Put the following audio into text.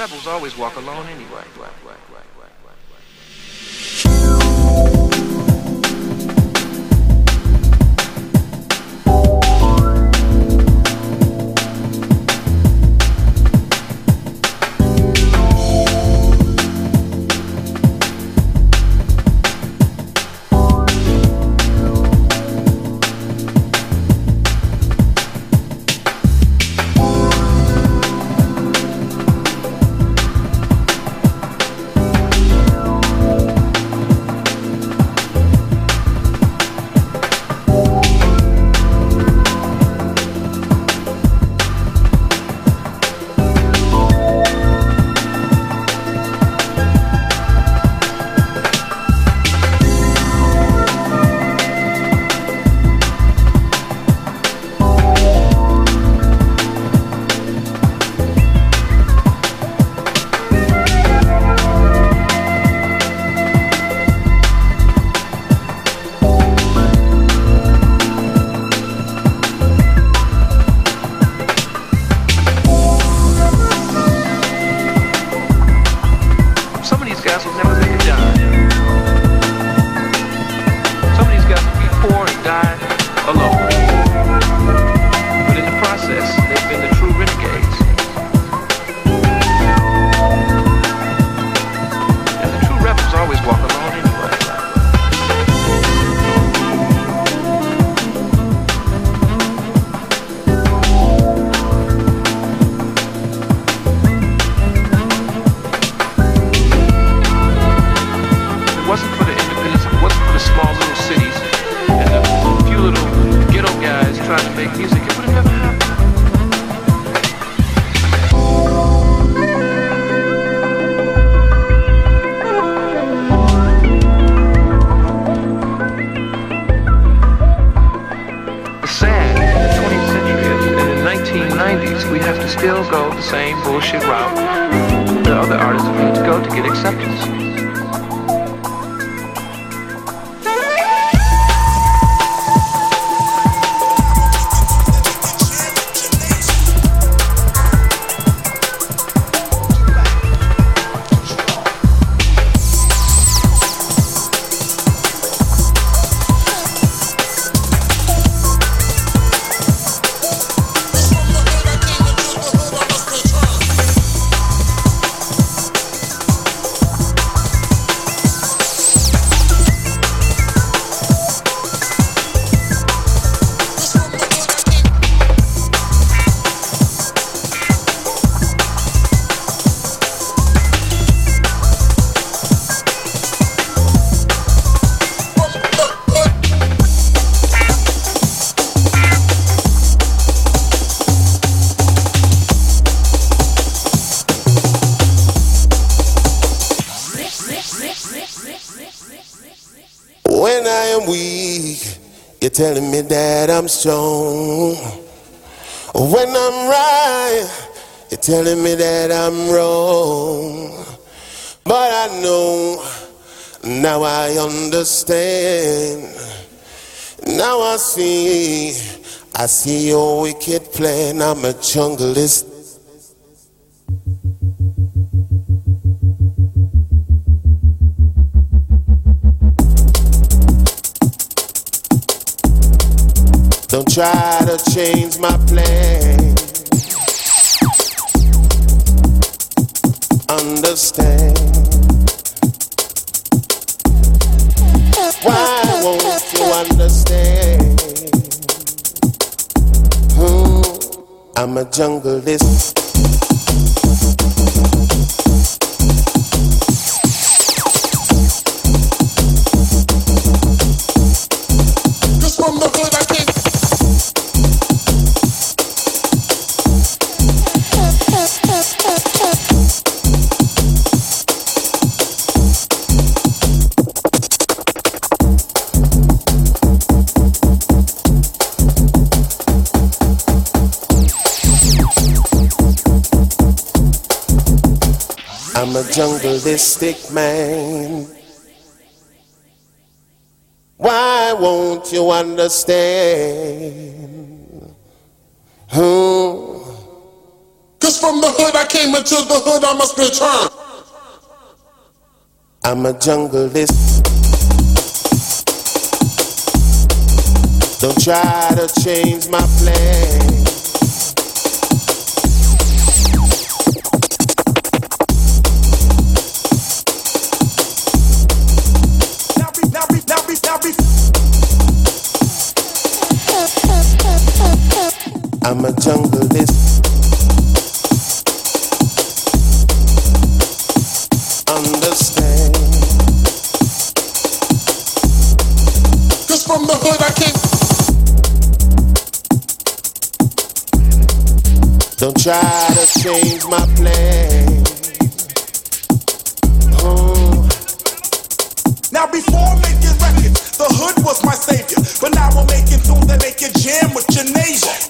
rebels always walk alone anyway. that I'm strong. When I'm right, you're telling me that I'm wrong. But I know, now I understand. Now I see, I see your wicked plan. I'm a junglist I'm a jungleistic man. Why won't you understand? Hmm. Cause from the hood I came into the hood I must return. I'm a junglist. Don't try to change my plan. I'm a junglist. Understand? Cause from the hood I came. Don't try to change my plan. Oh. Now before making records, the hood was my savior, but now we're making tunes that make you jam with your neighbor.